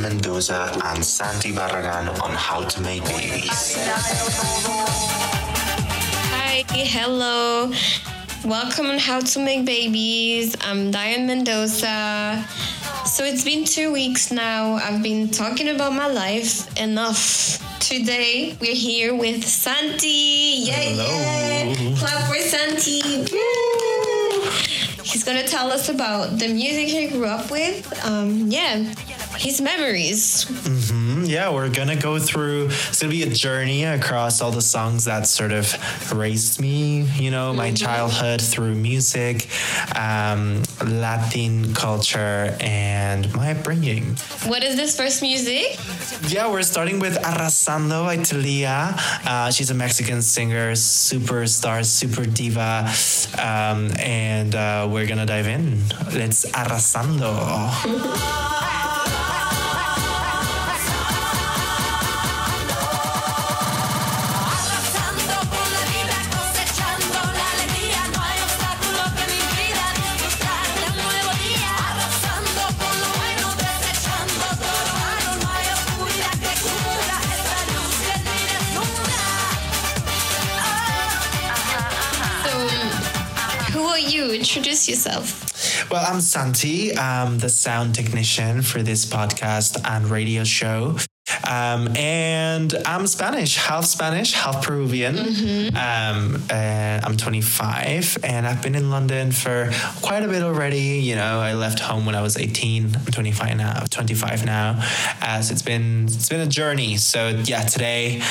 Diane Mendoza and Santi Barragan on how to make babies. Hi, hello. Welcome on How to Make Babies. I'm Diane Mendoza. So it's been two weeks now. I've been talking about my life enough. Today we're here with Santi. Yeah, Hello. yeah. Clap for Santi. Woo! He's gonna tell us about the music he grew up with. Um, yeah, his memories. Mm-hmm. Yeah, we're gonna go through. It's gonna be a journey across all the songs that sort of raised me. You know, my childhood through music, um, Latin culture, and my upbringing. What is this first music? Yeah, we're starting with Arrasando by Thalia. Uh, she's a Mexican singer, superstar, super diva, um, and uh, we're gonna dive in. Let's. Arrasando yourself. Well, I'm Santi, I'm the sound technician for this podcast and radio show. Um, and I'm Spanish, half Spanish, half Peruvian. Um, uh, I'm 25 and I've been in London for quite a bit already. You know, I left home when I was 18. I'm 25 now. 25 now. Uh, so it's been it's been a journey. So yeah, today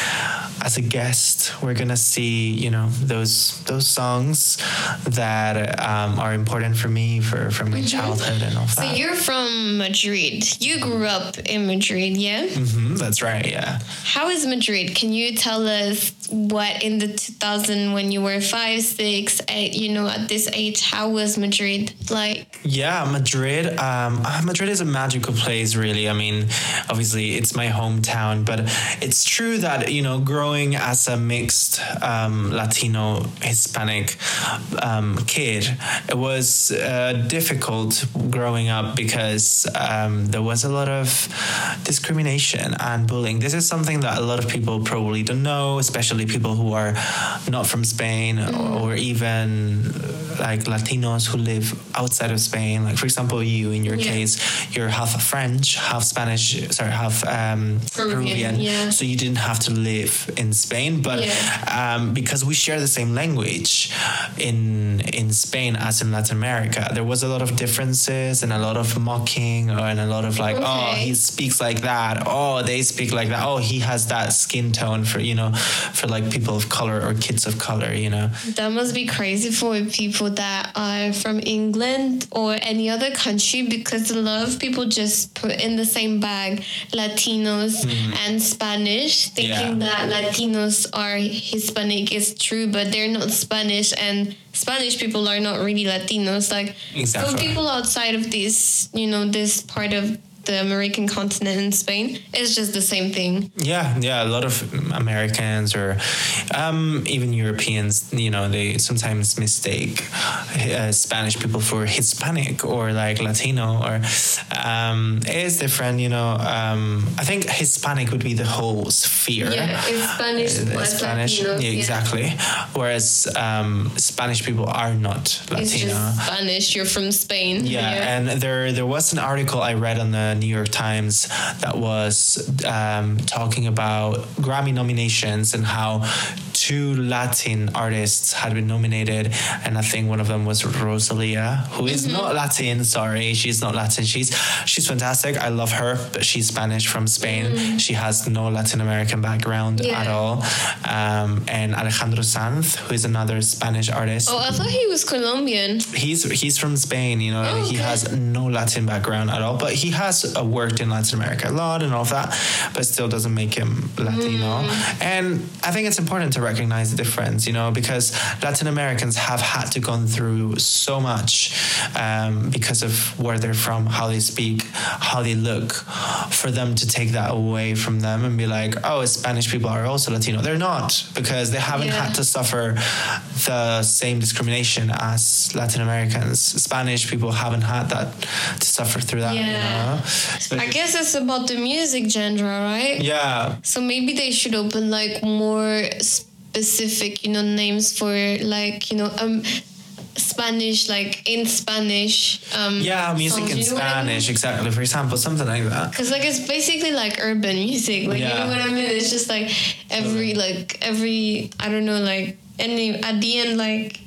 as a guest, we're gonna see you know those those songs that um, are important for me for from my childhood and all So that. you're from Madrid. You grew up in Madrid, yeah? Mm-hmm, that's right. Yeah. How is Madrid? Can you tell us what in the 2000 when you were five, six, eight, you know, at this age, how was Madrid like? Yeah, Madrid. Um, uh, Madrid is a magical place, really. I mean, obviously, it's my hometown, but it's true that, you know, growing as a mixed um, Latino Hispanic um, kid, it was uh, difficult growing up because um, there was a lot of discrimination and bullying. This is something that a lot of people probably don't know, especially people who are not from Spain or even like Latinos who live outside of Spain. Like, for example, you in your Yeah. case, you're half French, half Spanish, sorry, half um, Peruvian, Peruvian. yeah. So you didn't have to live in Spain, but Yeah. um, because we share the same language in in Spain as in Latin America, there was a lot of differences and a lot of mocking and a lot of like, oh, he speaks like that. Oh, they speak like that. Oh, he has that skin tone for you know, for like people of color or kids of color. You know. That must be crazy for people that are from England or any other country because a lot of people just put in the same bag Latinos and Spanish, thinking. Yeah. that Latinos are Hispanic is true, but they're not Spanish and Spanish people are not really Latinos. Like for Exactly. people outside of this, you know, this part of the American continent in Spain, it's just the same thing. Yeah, yeah, a lot of Americans or um, even Europeans, you know, they sometimes mistake uh, Spanish people for Hispanic or like Latino or um, it is different, you know. Um, I think Hispanic would be the whole sphere. Yeah, Spanish Uh, Spanish, Latinos, yeah, yeah. exactly. Whereas um, Spanish people are not Latino. It's just Spanish. You're from Spain. Yeah, and there there was an article I read on the New York Times that was um, talking about Grammy nominations and how two Latin artists had been nominated, and I think one of them was Rosalia, who is not Latin. Sorry, she's not Latin. She's she's fantastic. I love her, but she's Spanish from Spain. She has no Latin American background Yeah. at all. Um, and Alejandro Sanz, who is another Spanish artist Oh, I thought he was Colombian. he's he's from Spain, you know, Oh, he has no Latin background at all, but he has uh, worked in Latin America a lot and all of that, but still doesn't make him Latino. Mm. And I think it's important to recognize recognize the difference, you know, because Latin Americans have had to go through so much um, because of where they're from, how they speak, how they look, for them to take that away from them and be like, oh, Spanish people are also Latino. They're not because they haven't Yeah. had to suffer the same discrimination as Latin Americans. Spanish people haven't had that to suffer through that. You Yeah. know? I guess it's about the music genre, right? Yeah. So maybe they should open like more specific, you know, names for like, you know, um Spanish, like in Spanish. Um Yeah, music songs, in you know what I mean? Spanish, exactly. For example, something like that. Cause like it's basically like urban music, like you know what I mean. It's just like every like every I don't know like any at the end like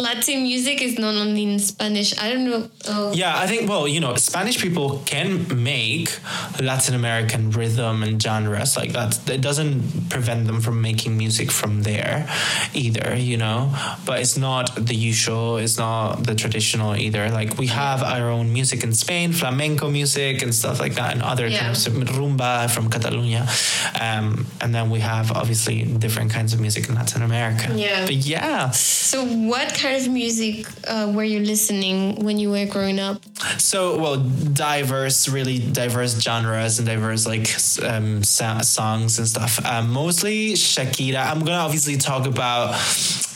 Latin music is not only in Spanish. I don't know. Oh. Yeah, I think, well, you know, Spanish people can make Latin American rhythm and genres like that. It doesn't prevent them from making music from there either, you know, but it's not the usual, it's not the traditional either. Like, we have our own music in Spain, flamenco music and stuff like that, and other Yeah. kinds of rumba from Catalonia. Um, and then we have obviously different kinds of music in Latin America. Yeah. But yeah. So what kind of music uh, were you listening when you were growing up? So, well, diverse, really diverse genres and diverse like um, songs and stuff. Um, mostly Shakira. I'm gonna obviously talk about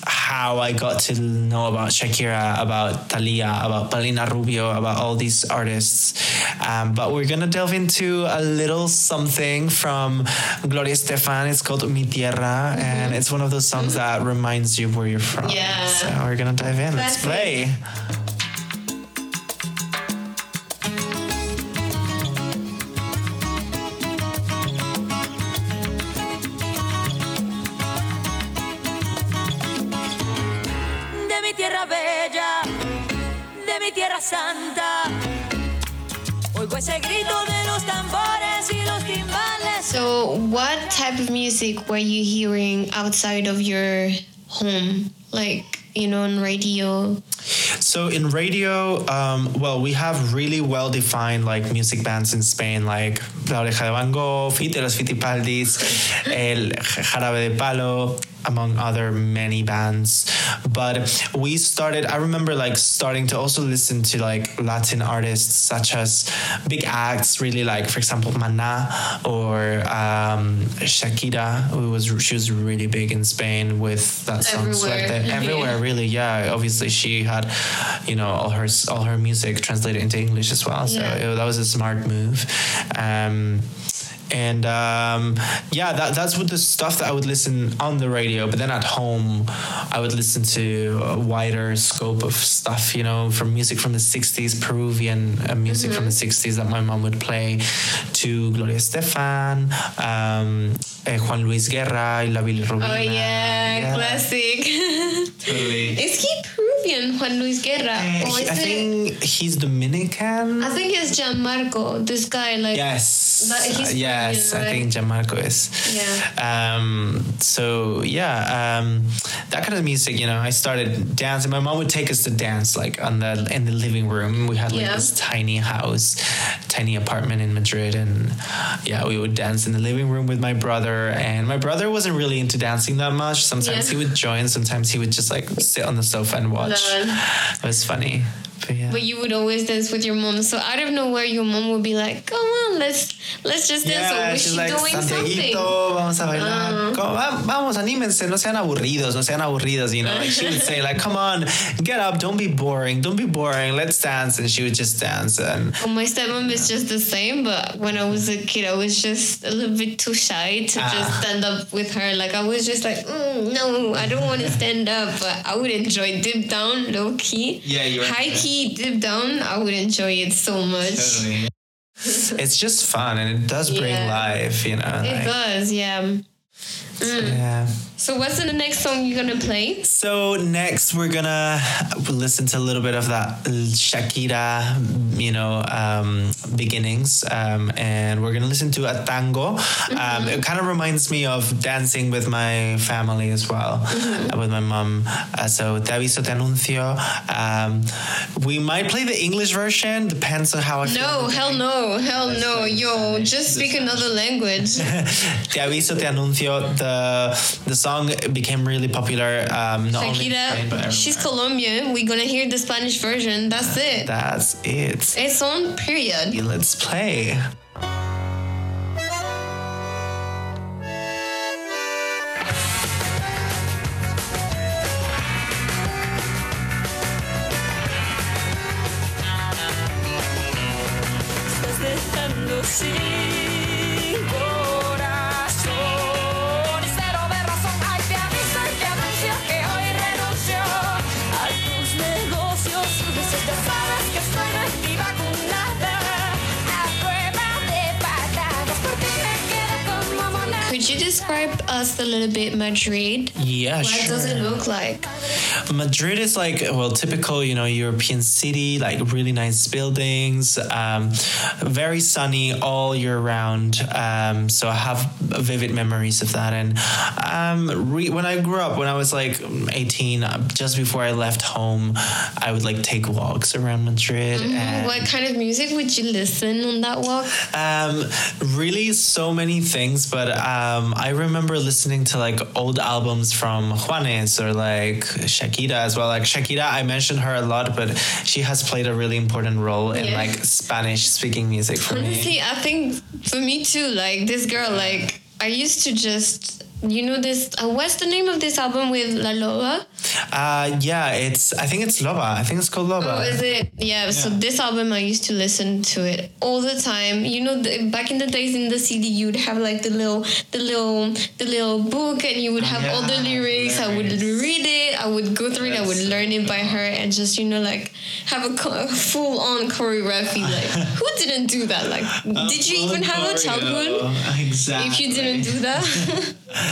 how I got to know about Shakira, about Thalia, about Paulina Rubio, about all these artists. Um, but we're gonna delve into a little something from Gloria Estefan. It's called Mi Tierra, and it's one of those songs that reminds you of where you're from. Yeah. So we're gonna dive in. Let's play. Santa. Oigo ese grito de los tambores y los timbales. So what type of music were you hearing outside of your home? Like, you know, on radio? So in radio, um, well, we have really well defined like music bands in Spain, like La Oreja de Van Gogh, Fito y los Fitipaldis, El Jarabe de Palo, among other many bands. But we started, I remember like starting to also listen to like Latin artists such as big acts, really like, for example, Maná or um, Shakira, who was she was really big in Spain with that song Everywhere. Suerte. Everywhere, really, yeah. Obviously, she had, you know, all her all her music translated into English as well. So Yeah. it- that was a smart move. Um, um, and um, yeah, that, that's what the stuff that I would listen on the radio. But then at home, I would listen to a wider scope of stuff, you know, from music from the 60s, Peruvian uh, music from the 60s that my mom would play, to Gloria Estefan, um, eh, Juan Luis Guerra, y La Bilirrubina. Oh yeah, classic. Totally. is he Peruvian, Juan Luis Guerra? Uh, or he- is I it? think he's Dominican. I think it's Gianmarco. This guy, like, Yes. But he's Uh, yes, Peruvian, I think Gianmarco is. Yeah. Um, so yeah, um, that kind of music, you know, I started dancing. My mom would take us to dance like on the in the living room. We had like Yeah. this tiny house, tiny apartment in Madrid, and yeah, we would dance in the living room with my brother. And my brother wasn't really into dancing that much. Sometimes Yeah. he would join. Sometimes he would just like sit on the sofa and watch. It was funny. But yeah. But you would always dance with your mom. So I don't know where your mom would be like, "Come on, let's let's just dance." or was she's she like, doing something? Vamos a bailar. Uh. Como, vamos, anímense, no sean aburridos, no sean aburridos, you know. Like she would say, like, come on, get up, don't be boring, don't be boring, let's dance. And she would just dance. And Well, my stepmom is just the same, but when I was a kid, I was just a little bit too shy to just Ah. stand up with her. Like I was just like, mm, no, I don't want to stand up, but I would enjoy dip down, low key. Yeah, you were- high key dip down. I would enjoy it so much. it's just fun and it does bring Yeah. life, you know. It like, does, yeah. Yeah. So what's the next song you're gonna play? So next we're gonna listen to a little bit of that Shakira, you know, um, beginnings, um, and we're gonna listen to a tango. Um, it kind of reminds me of dancing with my family as well, uh, with my mom. Uh, so Te aviso, te anuncio. Um, we might play the English version. Depends on how I. No, hell no, hell no. Yo, just speak another language. Te aviso, te anuncio. The the song became really popular. Um, not only in Spain, but Shakira, she's. Colombian. We're gonna hear the Spanish version. That's it. That's it. It's on, period. Let's play. Estás us a little bit, Madrid? Yeah, What sure. does it look like? Madrid is like well typical you know European city like really nice buildings um, very sunny all year round um, so I have vivid memories of that. And um, re- when I grew up when I was like 18 uh, just before I left home I would like take walks around Madrid and What kind of music would you listen on that walk? um, really so many things, but um, I remember listening to like old albums from Juanes or like Shakira as well. Like Shakira, I mentioned her a lot, but she has played a really important role in Yeah. like Spanish speaking music for me. Honestly, I think for me too, like this girl, like I used to just, you know, this, uh, what's the name of this album with La Loba? Uh, yeah, it's I think it's Loba. I think it's called Loba. Oh, is it? Yeah, so this album, I used to listen to it all the time. You know, the, back in the days in the CD, you'd have like the little, the little, the little book, and you would have all the Yeah, lyrics. I would read it. I would go through it. I would learn it by her, and just you know, like have a, co- full on choreography. Like, who didn't do that? Like, did you even have a childhood? Exactly. If you didn't do that,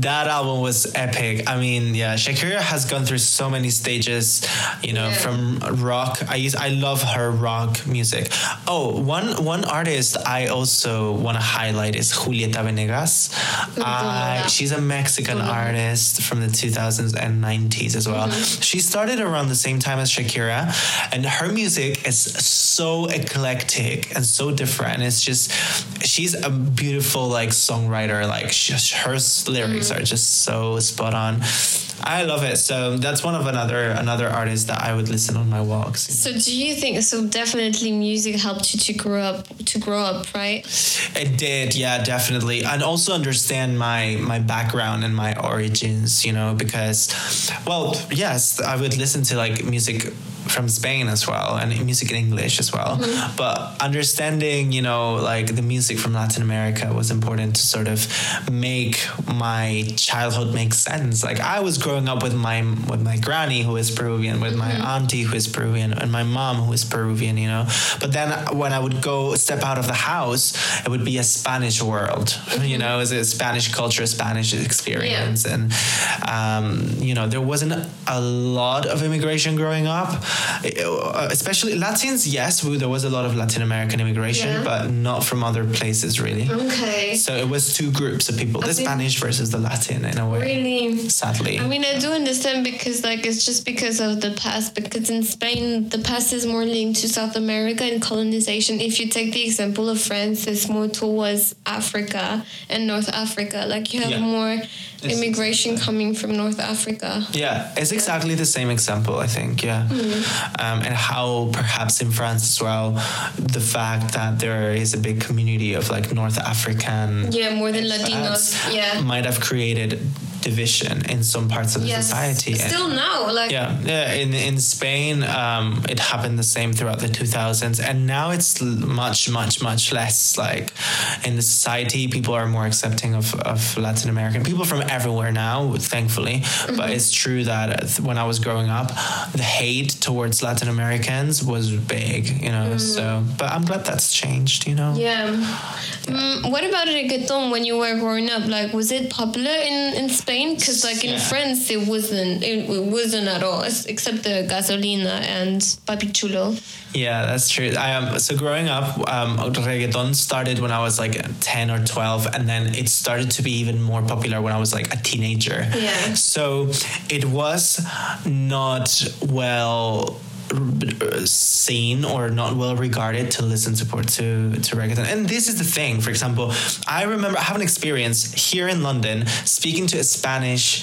that album was epic. I mean, yeah, Shakira has gone through so many stages, you know, Yeah. from rock. I use I love her rock music. Oh, one one artist I also want to highlight is Julieta Venegas. know Uh, she's a Mexican her. artist from the 2000s and 90s as well. Mm-hmm. She started around the same time as Shakira, and her music is so eclectic and so different. It's just she's a beautiful like songwriter. Like sh her lyrics Mm-hmm. are just so spot on. I love it. So that's one of another another artist that I would listen on my walks. so do you think? So definitely, music helped you to grow up. To grow up, right? It did, yeah, definitely, and also understand my my background and my origins. You know, because, well, yes, I would listen to like music from Spain as well and music in English as well. Mm-hmm. But understanding, you know, like the music from Latin America was important to sort of make my childhood make sense. Like I was growing up with my with my granny who is Peruvian, with my mm-hmm. auntie who is Peruvian, and my mom who is Peruvian. You know, but then when I would go step out of the house, it would be a Spanish world. You mm-hmm. know, it a Spanish culture, Spanish experience, and um, you know, there wasn't a lot of immigration growing up, Uh, especially Latins. Yes, we- there was a lot of Latin American immigration, Yeah. but not from other places really. Okay. So it was two groups of people: the think- Spanish versus the Latin, in a way. Really? Sadly. I mean, I do understand because, like, it's just because of the past. Because in Spain, the past is more linked to South America and colonization. If you take the example of France, it's more towards Africa and North Africa. Like, you have Yeah. more immigration coming from North Africa. Yeah, it's exactly the same example, I think. Yeah. Um, and how perhaps in France as well, the fact that there is a big community of like North African Yeah, more than Latinos. Yeah. might have created division in some parts of the Yes. society. Still now, like, Yeah, yeah. In in Spain, um, it happened the same throughout the 2000s, and now it's much, much, much less. Like in the society, people are more accepting of, of Latin American people from everywhere now, thankfully. But it's true that uh, when I was growing up, the hate towards Latin Americans was big. You know, so but I'm glad that's changed. You know. Yeah. Mm, what about reggaeton when you were growing up? Like, was it popular in, in Spain? Because like in Yeah. France, it wasn't. It, wasn't at all, except the gasolina and Papi Chulo. Yeah, that's true. I am so growing up, um, reggaeton started when I was like ten or twelve, and then it started to be even more popular when I was like a teenager. Yeah. So it was not well seen or not well regarded to listen to to to reggaeton. And this is the thing. For example, I remember I have an experience here in London speaking to a Spanish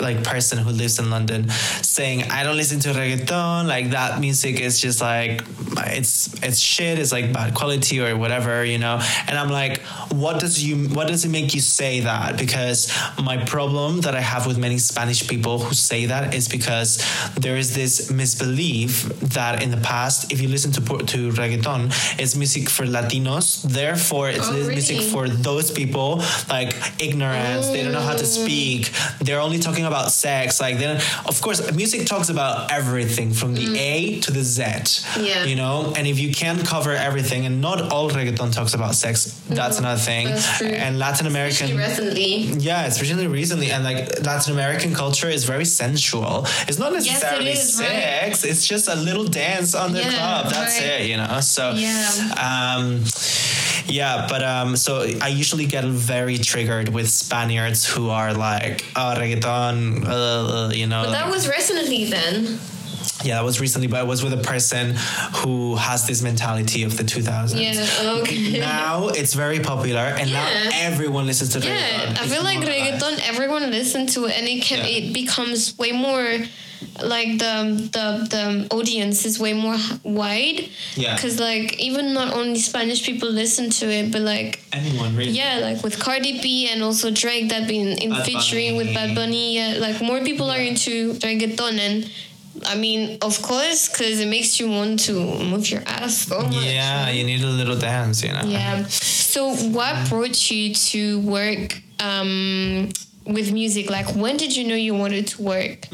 like person who lives in London, saying I don't listen to reggaeton. Like that music is just like it's it's shit. It's like bad quality or whatever, you know. And I'm like, what does you what does it make you say that? Because my problem that I have with many Spanish people who say that is because there is this misbelief that in the past, if you listen to to reggaeton, it's music for Latinos. Therefore, it's Oh, this music for those people like ignorance. They don't know how to mm. speak. They're only talking about sex. Like then, of course, music talks about everything from the mm. A to the Z. Yeah. You know, and if you can't cover everything, and not all reggaeton talks about sex, that's mm-hmm. another thing. That's true. And Latin American. Especially recently. Yeah, especially recently, and like Latin American culture is very sensual. It's not Yes, it necessarily right? sex. It's just a little dance on the Yeah, club. That's right. it, you know. So Yeah. um, yeah, but um, so I usually get very triggered with Spaniards who are like, oh, reggaeton, uh, you know. But that was recently then. Yeah, that was recently, but I was with a person who has this mentality of the 2000s. Yeah. Okay. Now it's very popular, and now everyone listens to reggaeton. Yeah, I feel like reggaeton. Everyone listens to it, and it can Yeah. it becomes way more like the the the audience is way more wide. Yeah. Because like even not only Spanish people listen to it, but like Anyone really? yeah, like with Cardi B and also Drake that been in Bad featuring with Bad Bunny. Bunny. Yeah, like more people are into reggaeton and. I mean, of course, because it makes you want to move your ass so much. Yeah, you need a little dance, you know. Yeah. So, what brought you to work um, with music? Like, when did you know you wanted to work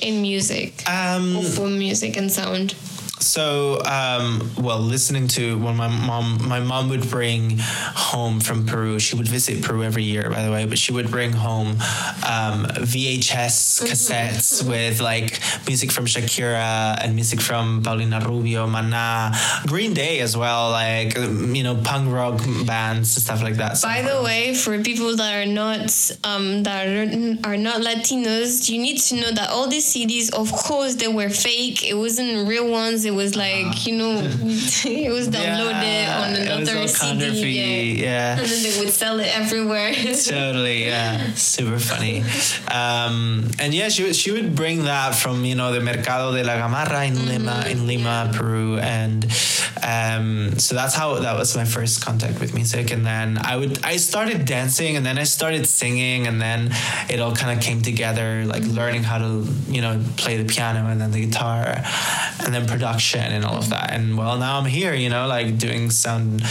in music, Um, or for music and sound? So, um, well, listening to when my mom, my mom would bring home from Peru. She would visit Peru every year, by the way, but she would bring home um, VHS cassettes with like music from Shakira and music from Paulina Rubio, Mana, Green Day as well, like um, you know, punk rock bands and stuff like that. So- By the way, for people that are not um, that are, are not Latinos, you need to know that all these CDs, of course, they were fake. It wasn't real ones. It was like you know, it was downloaded on Uh-huh. it was another CD. Yeah. yeah. And then they would sell it everywhere. totally yeah super funny um, and yeah she would she would bring that from you know the mercado de la gamarra in lima in lima peru and um, so that's how that was my first contact with music and then i would i started dancing and then i started singing and then it all kind of came together like learning how to you know play the piano and then the guitar and then production and all of that and well now i'm here you know like doing sound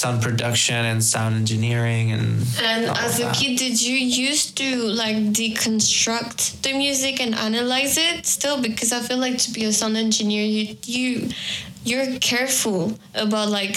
sound production and sound engineering and And as a that. kid, did you used to like deconstruct the music and analyze it still? Because I feel like to be a sound engineer, you you you're careful about like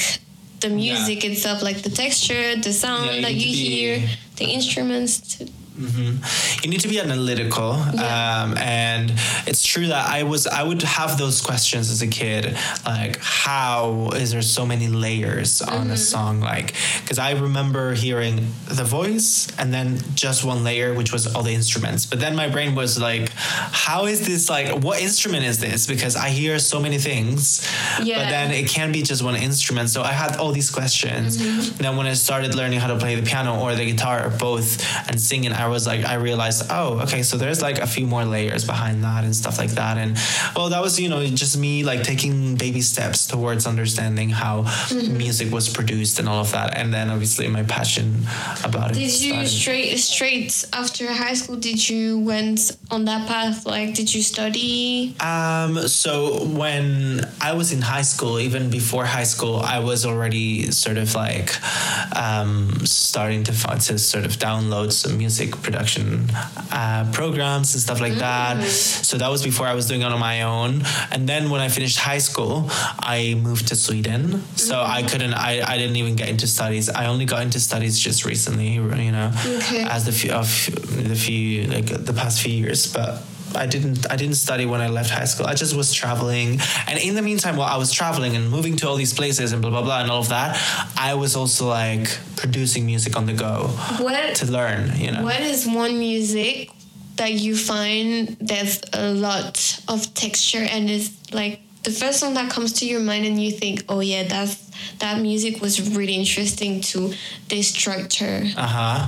the music itself, like the texture, the sound Yeah, that you be- hear, the instruments. To, you need to be analytical um, and it's true that i was i would have those questions as a kid like how is there so many layers on a mm-hmm. song? Like because i remember hearing the voice and then just one layer which was all the instruments. But then my brain was like how is this like what instrument is this? Because i hear so many things but then it can be just one instrument. So i had all these questions. Mm-hmm. Then when i started learning how to play the piano or the guitar or both and singing i was like i realized oh okay so there's like a few more layers behind that and stuff like that and well that was you know just me like taking baby steps towards understanding how music was produced and all of that and then obviously my passion about it did you started. straight straight after high school? Did you went on that path? Like, did you study? Um, so when I was in high school, even before high school, I was already sort of like um, starting to find to sort of download some music production uh, programs and stuff like that. So that was before I was doing it on my own. And then when I finished high school, I moved to Sweden. So I couldn't. I, I didn't even get into studies. I only got into studies just recently. You know, Okay. as the few of the few like the past few years, but. I didn't I didn't study when I left high school. I just was traveling. And in the meantime, while I was traveling and moving to all these places and blah blah blah and all of that, I was also like producing music on the go What to learn, you know. What is one music that you find there's a lot of texture and is like the first song that comes to your mind and you think, oh yeah, that's that music was really interesting to this structure. Uh-huh.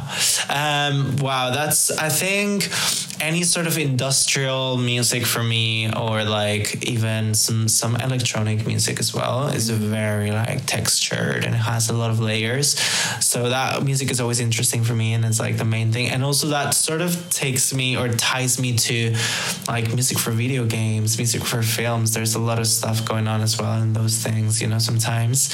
Um, wow, that's I think any sort of industrial music for me or like even some some electronic music as well is very like textured and it has a lot of layers. So that music is always interesting for me and it's like the main thing. And also that sort of takes me or ties me to like music for video games, music for films. There's a lot of stuff going on as well in those things, you know, sometimes.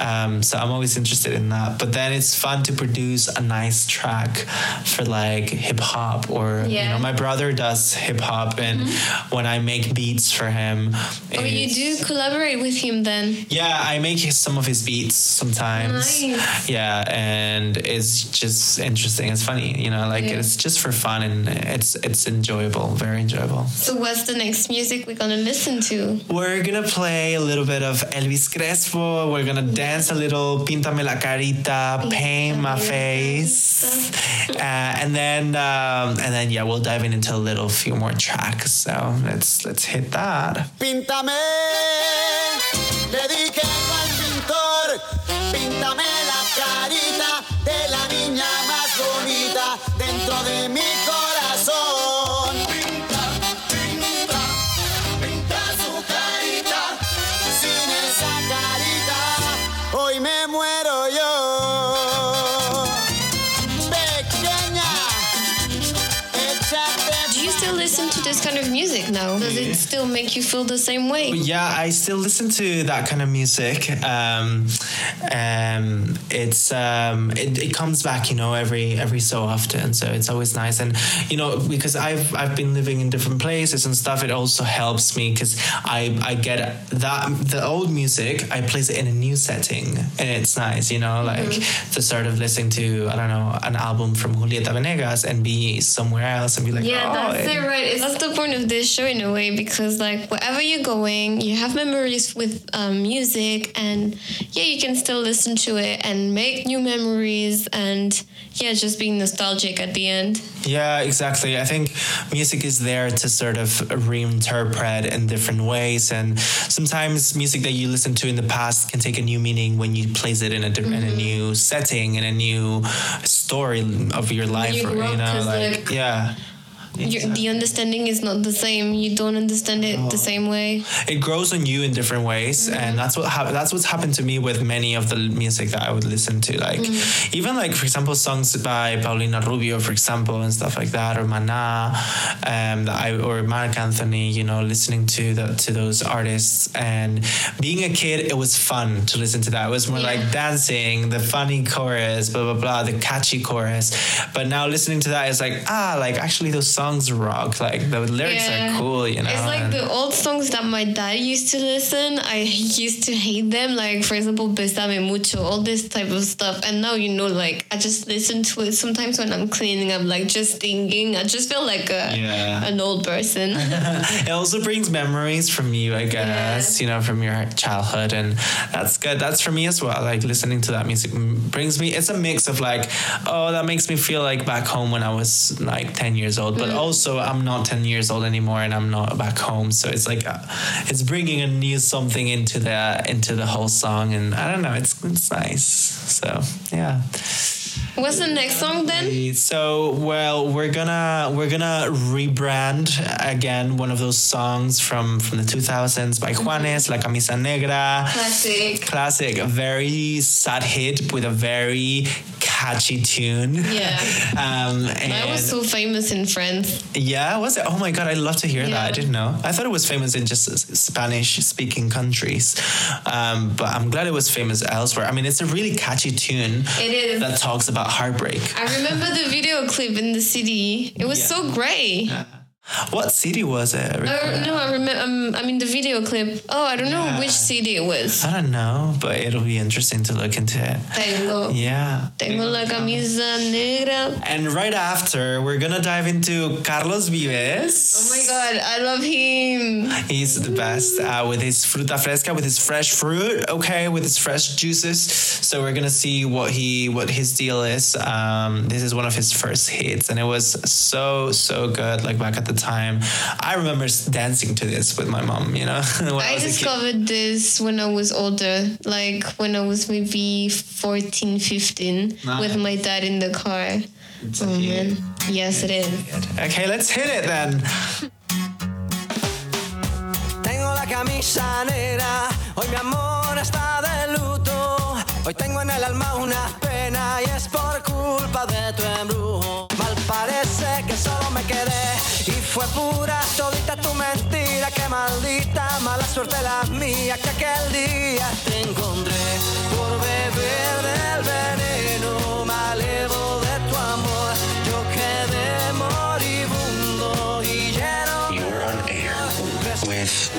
Um, so I'm always interested in that. But then it's fun to produce a nice track for like hip hop or you know, my brother does hip hop and when I make beats for him. Mm-hmm. Oh, you do collaborate with him then? yeah, I make his, some of his beats sometimes. Nice. Yeah, and it's just interesting. It's funny, you know, like Yeah. it's just for fun and it's it's enjoyable, very enjoyable. So what's the next music we're gonna listen to? We're gonna play a little bit of Elvis Crespo. We're gonna dance a little Píntame la carita, paint my face, uh, and then um, and then yeah, we'll dive in into a little few more tracks. So let's let's hit that. Píntame, le dije al pintor, píntame la carita de la niña más bonita dentro de mi this kind of music now? Does it still make you feel the same way? Yeah, I still listen to that kind of music. Um, um, it's um, it, it comes back, you know, every every so often. So it's always nice, and you know, because I've I've been living in different places and stuff. It also helps me because I I get that the old music. I place it in a new setting, and it's nice, you know, like to sort of listening to I don't know an album from Julieta Venegas and be somewhere else and be like, Yeah, oh, that's it, right? It's, that's the point of this show in a way because, like, wherever you're going, you have memories with um, music, and yeah, you can still listen to it and make new memories, and yeah, just being nostalgic at the end. Yeah, exactly. I think music is there to sort of reinterpret in different ways, and sometimes music that you listen to in the past can take a new meaning when you place it in a different, in a mm-hmm. new setting, in a new story of your life, you or you know, like, like, yeah. Your, the understanding is not the same. You don't understand it Oh. the same way. it grows on you in different ways and that's what that's what's happened to me with many of the music that I would listen to like even like for example songs by Paulina Rubio for example and stuff like that or Mana um that I or Marc Anthony you know listening to the to those artists and being a kid it was fun to listen to that it was more Yeah. like dancing the funny chorus blah blah blah the catchy chorus but now listening to that is like ah like actually those songs rock like the lyrics Yeah. are cool you know It's like and- the old songs that my dad used to listen. I used to hate them. Like for example, Besame Mucho, all this type of stuff. And now you know, like I just listen to it sometimes when I'm cleaning. I'm like just thinking. I just feel like a Yeah. an old person. it also brings memories from you, I guess, you know, from your childhood. And that's good. That's for me as well. Like listening to that music brings me, it's a mix of like, oh, that makes me feel like back home when I was like 10 years old. But also, I'm not 10 years old anymore and I'm not back home. So it's like, uh, it's bringing a new something into the, into the whole song. And I don't know, it's, it's nice. So, yeah. What's the next song then? So well, we're gonna we're gonna rebrand again one of those songs from from the 2000s by Juanes, La Camisa Negra. Classic. Classic, a very sad hit with a very catchy tune. Yeah. Um, and That was so famous in France. yeah, was it? Oh my god, I love to hear that. I didn't know. I thought it was famous in just Spanish speaking countries, um, but I'm glad it was famous elsewhere. I mean, it's a really catchy tune. It is. that talks about heartbreak. I remember the video clip in the city. It was Yeah. so great. What city was it? I, no, I remember. Um, I mean, the video clip. Oh, I don't know which city it was. I don't know, but it'll be interesting to look into it. Tengo, Yeah. tengo la camisa negra. And right after, we're gonna dive into Carlos Vives. Oh my god, I love him. He's the best uh, with his fruta fresca, with his fresh fruit, okay, with his fresh juices. So we're gonna see what he what his deal is. Um, this is one of his first hits, and it was so so good, like back at the time. I remember dancing to this with my mom. You know, when I was a kid. discovered this when I was older, like when I was maybe 14, 15, with my dad in the car. It's Oh man. Yes, it is. Okay, let's hit it then. Tengo la camisa negra, hoy mi amor está de luto. Hoy tengo en el alma una pena y es por culpa de tu embrujo. Fue pura todita tu mentira. Que maldita mala suerte la mía que aquel día te encontré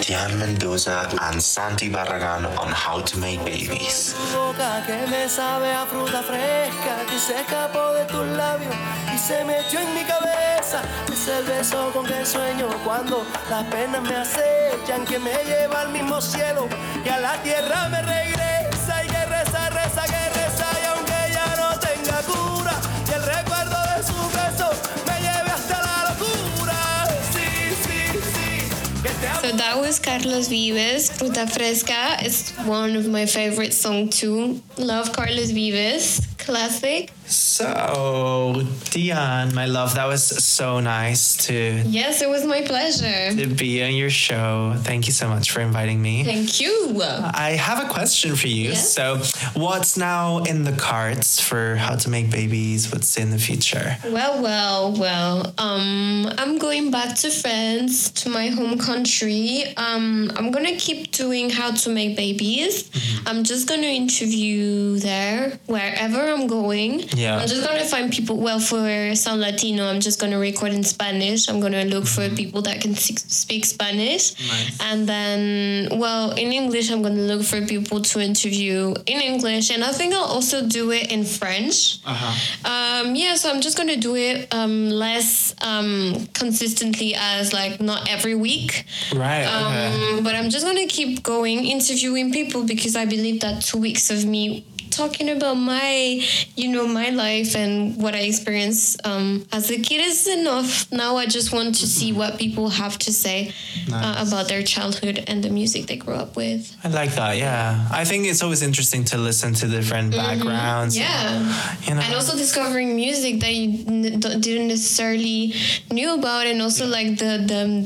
Mendoza and Santi Barragan on how to make babies. Me con que sueño cuando las penas me acechan, que me lleva al mismo cielo y a la tierra me regresa. Was Carlos Vives, Fruta Fresca. It's one of my favorite songs too. Love Carlos Vives, classic. So, Diane, my love, that was so nice to Yes, it was my pleasure. to be on your show. Thank you so much for inviting me. Thank you. I have a question for you. Yes? So, what's now in the cards for how to make babies? What's in the future? Well, well, well. Um, I'm going back to France, to my home country. Um, I'm gonna keep doing how to make babies. I'm just gonna interview there wherever I'm going. Yeah. I'm just gonna find people. Well, for San Latino, I'm just gonna record in Spanish. I'm gonna look for people that can speak Spanish. Nice. And then, well, in English, I'm gonna look for people to interview in English, and I think I'll also do it in French. Uh huh. Um, yeah, so I'm just gonna do it um, less um, consistently as like not every week. Right. Okay. Um, but I'm just gonna keep going interviewing people because I believe that two weeks of me talking about my, you know, my life and what I experienced um, as a kid is enough. Now I just want to see what people have to say uh, about their childhood and the music they grew up with. I like that. Yeah. I think it's always interesting to listen to different backgrounds. Mm-hmm. Yeah. You know. and also discovering music that you n- didn't necessarily knew about and also like the,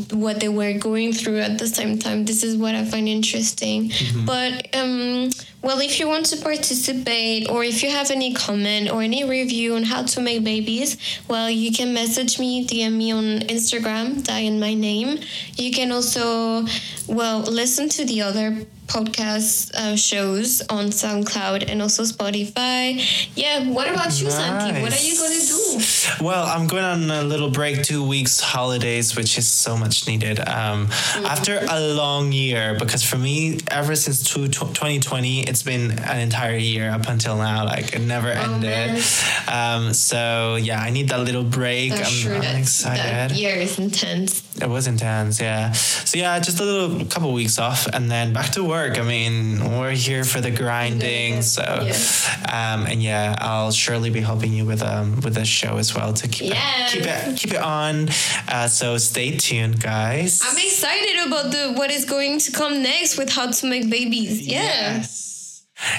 the what they were going through at the same time this is what i find interesting Mm-hmm. but um well if you want to participate or if you have any comment or any review on how to make babies well you can message me dm me on instagram diane my name. You can also well listen to the other podcast uh, shows on SoundCloud and also Spotify. Yeah, what about you, Santi? What are you going to do? Well, I'm going on a little break, two weeks holidays, which is so much needed. Um, After a long year, because for me, ever since two, 2020, it's been an entire year up until now. Like it never ended. Um, so yeah, I need that little break. I'm I'm, sure I'm excited. that year is intense. It was intense, yeah. So yeah, just a little couple weeks off, and then back to work. I mean, we're here for the grinding, so um, and yeah, I'll surely be helping you with um with the show as well to keep Yes. it, keep it keep it on. Uh, so stay tuned, guys. I'm excited about the what is going to come next with how to make babies. Yeah. Yes.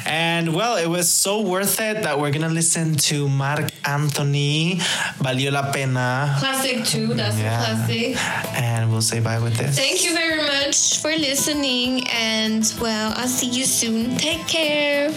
And well, it was so worth it that we're gonna listen to Marc Anthony, Valió la Pena, Classic too. That's Yeah. a classic. and we'll say bye with this. Thank you very much for listening, and well, I'll see you soon. Take care.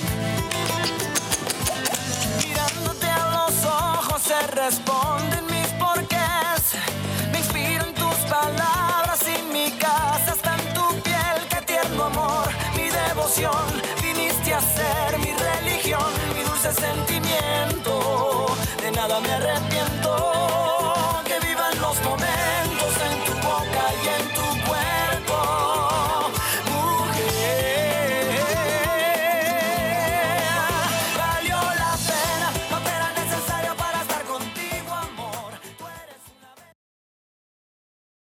Sentimiento.